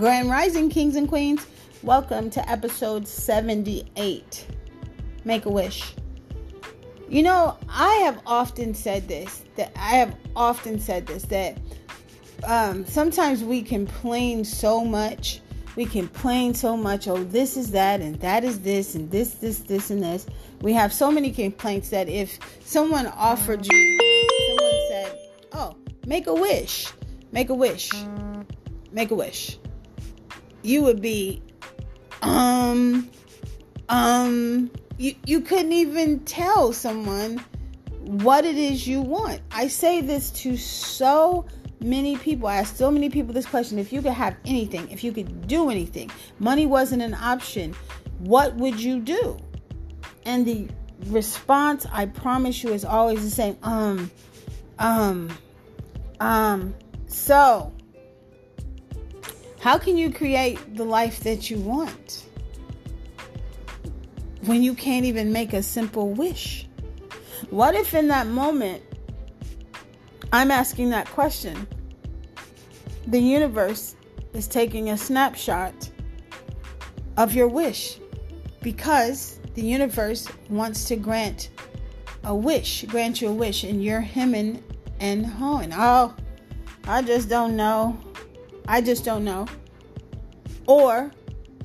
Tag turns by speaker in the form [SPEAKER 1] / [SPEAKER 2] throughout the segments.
[SPEAKER 1] Grand Rising Kings and Queens, welcome to episode 78. Make a wish. You know, I have often said this, that I have often said this, that um, sometimes we complain so much. We complain so much, oh, this is that, and that is this, and this, this, this, and this. We have so many complaints that if someone offered you, someone said, oh, make a wish, make a wish, make a wish you would be um um you you couldn't even tell someone what it is you want. I say this to so many people. I ask so many people this question. If you could have anything, if you could do anything, money wasn't an option, what would you do? And the response, I promise you, is always the same. Um, um, um, so how can you create the life that you want when you can't even make a simple wish? What if in that moment I'm asking that question? The universe is taking a snapshot of your wish because the universe wants to grant a wish, grant you a wish, and you're hemming and hawing. Oh, I just don't know. I just don't know. Or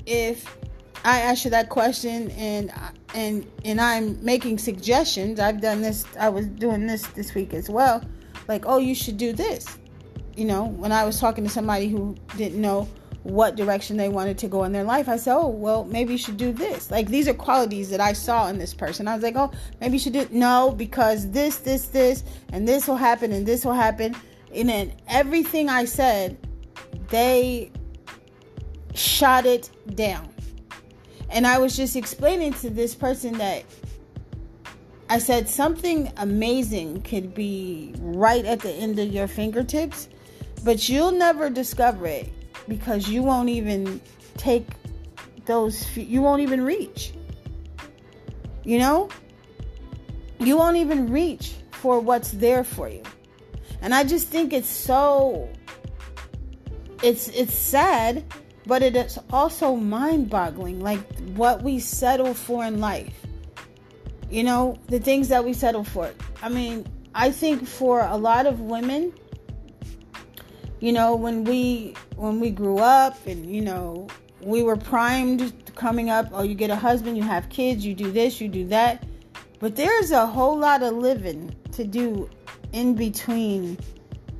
[SPEAKER 1] if I ask you that question and and and I'm making suggestions, I've done this. I was doing this this week as well. Like, oh, you should do this. You know, when I was talking to somebody who didn't know what direction they wanted to go in their life, I said, oh, well, maybe you should do this. Like, these are qualities that I saw in this person. I was like, oh, maybe you should do no because this, this, this, and this will happen, and this will happen. And then everything I said they shot it down. And I was just explaining to this person that I said something amazing could be right at the end of your fingertips, but you'll never discover it because you won't even take those, you won't even reach. You know? You won't even reach for what's there for you. And I just think it's so it's it's sad, but it is also mind-boggling like what we settle for in life. You know, the things that we settle for. I mean, I think for a lot of women, you know, when we when we grew up and you know, we were primed coming up, oh, you get a husband, you have kids, you do this, you do that. But there's a whole lot of living to do in between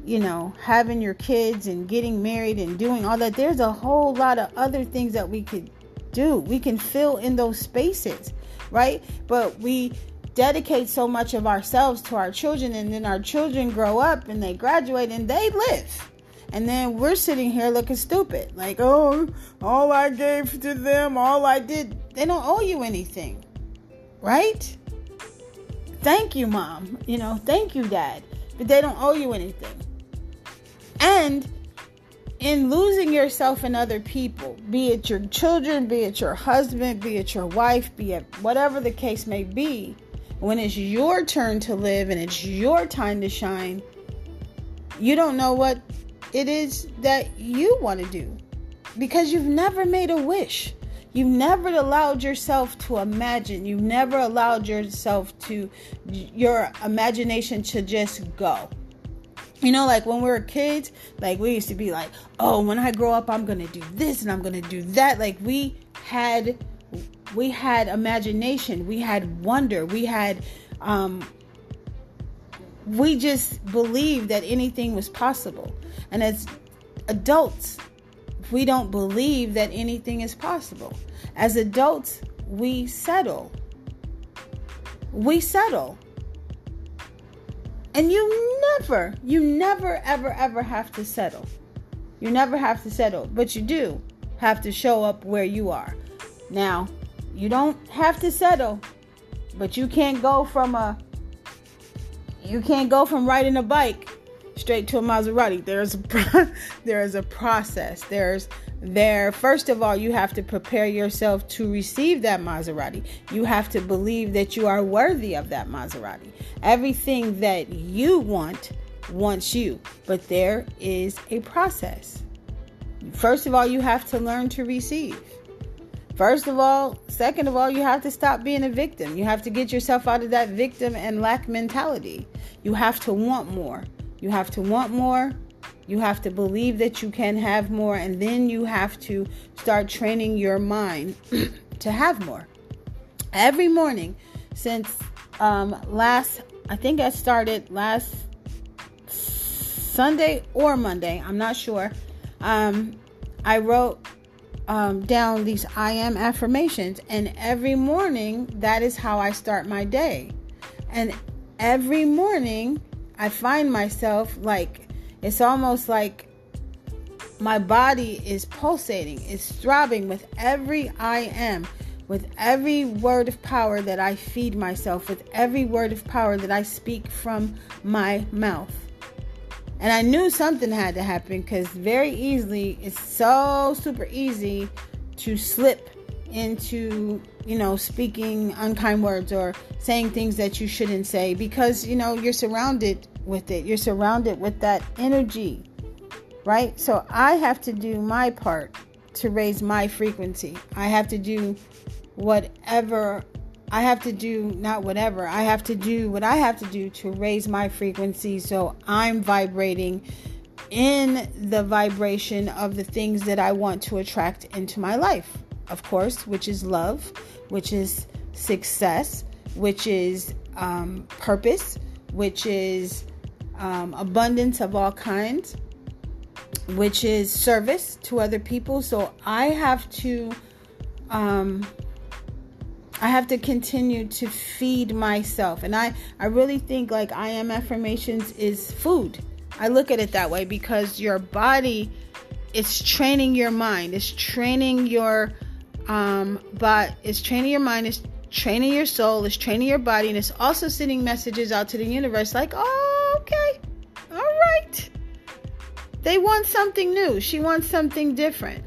[SPEAKER 1] you know, having your kids and getting married and doing all that, there's a whole lot of other things that we could do. We can fill in those spaces, right? But we dedicate so much of ourselves to our children, and then our children grow up and they graduate and they live. And then we're sitting here looking stupid. Like, oh, all I gave to them, all I did, they don't owe you anything, right? Thank you, mom. You know, thank you, dad. But they don't owe you anything. And in losing yourself in other people, be it your children, be it your husband, be it your wife, be it whatever the case may be, when it's your turn to live and it's your time to shine, you don't know what it is that you want to do because you've never made a wish. You've never allowed yourself to imagine. You've never allowed yourself to, your imagination to just go. You know, like when we were kids, like we used to be like, oh, when I grow up, I'm gonna do this and I'm gonna do that. Like we had, we had imagination, we had wonder, we had, um, we just believed that anything was possible. And as adults, we don't believe that anything is possible. As adults, we settle. We settle. And you never, you never, ever, ever have to settle. You never have to settle, but you do have to show up where you are. Now, you don't have to settle, but you can't go from a you can't go from riding a bike straight to a Maserati. There's a there is a process. There's there first of all you have to prepare yourself to receive that Maserati. You have to believe that you are worthy of that Maserati. Everything that you want wants you, but there is a process. First of all, you have to learn to receive. First of all, second of all, you have to stop being a victim. You have to get yourself out of that victim and lack mentality. You have to want more. You have to want more. You have to believe that you can have more. And then you have to start training your mind to have more. Every morning since um, last, I think I started last Sunday or Monday, I'm not sure. Um, I wrote um, down these I am affirmations, and every morning that is how I start my day. And every morning I find myself like it's almost like my body is pulsating, it's throbbing with every I am, with every word of power that I feed myself, with every word of power that I speak from my mouth. And I knew something had to happen because very easily, it's so super easy to slip into, you know, speaking unkind words or saying things that you shouldn't say because, you know, you're surrounded with it. You're surrounded with that energy, right? So I have to do my part to raise my frequency. I have to do whatever I have to do, not whatever, I have to do what I have to do to raise my frequency so I'm vibrating in the vibration of the things that I want to attract into my life. Of course, which is love, which is success, which is um, purpose, which is um, abundance of all kinds, which is service to other people. So I have to. Um, I have to continue to feed myself. And I, I really think like I am affirmations is food. I look at it that way because your body is training your mind. It's training your um but it's training your mind, it's training your soul, it's training your body, and it's also sending messages out to the universe like, oh, okay, all right. They want something new. She wants something different.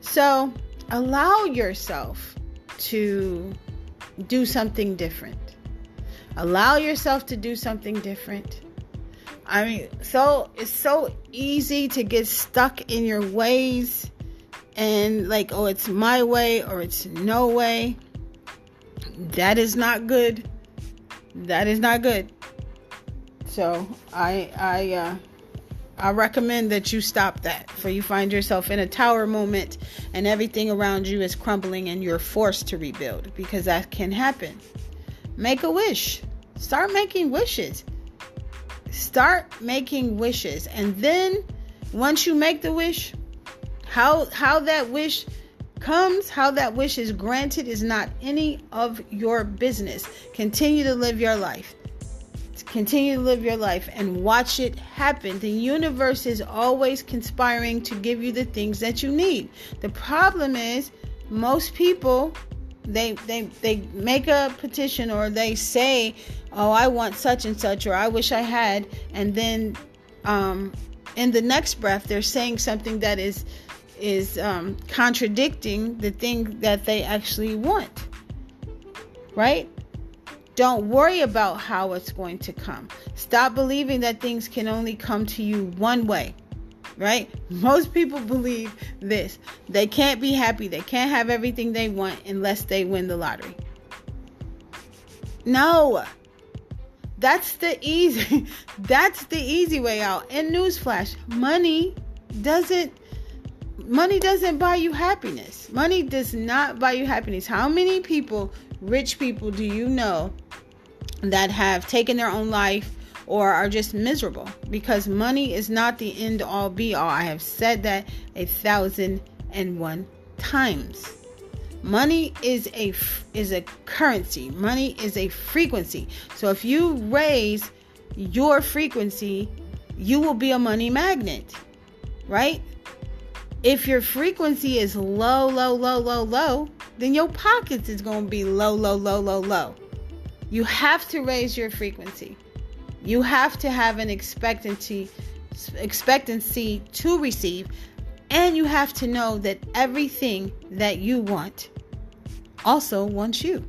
[SPEAKER 1] So allow yourself to do something different. Allow yourself to do something different. I mean, so it's so easy to get stuck in your ways and like, oh, it's my way or it's no way. That is not good. That is not good. So I I uh I recommend that you stop that for you find yourself in a tower moment and everything around you is crumbling and you're forced to rebuild because that can happen. Make a wish. Start making wishes. Start making wishes and then once you make the wish, how how that wish comes, how that wish is granted is not any of your business. Continue to live your life. Continue to live your life and watch it happen. The universe is always conspiring to give you the things that you need. The problem is most people they they they make a petition or they say, "Oh, I want such and such," or "I wish I had," and then um, in the next breath they're saying something that is is um, contradicting the thing that they actually want. Right? Don't worry about how it's going to come. Stop believing that things can only come to you one way. Right? Most people believe this. They can't be happy. They can't have everything they want unless they win the lottery. No. That's the easy that's the easy way out. And newsflash, money doesn't money doesn't buy you happiness. Money does not buy you happiness. How many people, rich people, do you know that have taken their own life or are just miserable because money is not the end all be all. I have said that a thousand and one times. Money is a is a currency. Money is a frequency. So if you raise your frequency, you will be a money magnet. Right? If your frequency is low, low, low, low, low, then your pockets is going to be low, low, low, low, low. You have to raise your frequency. You have to have an expectancy expectancy to receive and you have to know that everything that you want also wants you.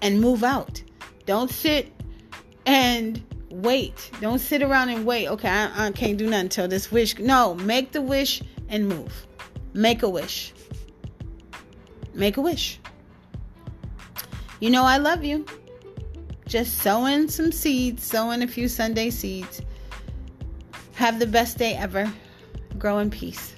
[SPEAKER 1] And move out. Don't sit and wait. Don't sit around and wait. Okay, I, I can't do nothing until this wish. No, make the wish and move. Make a wish. Make a wish. You know, I love you. Just sowing some seeds, sowing a few Sunday seeds. Have the best day ever. Grow in peace.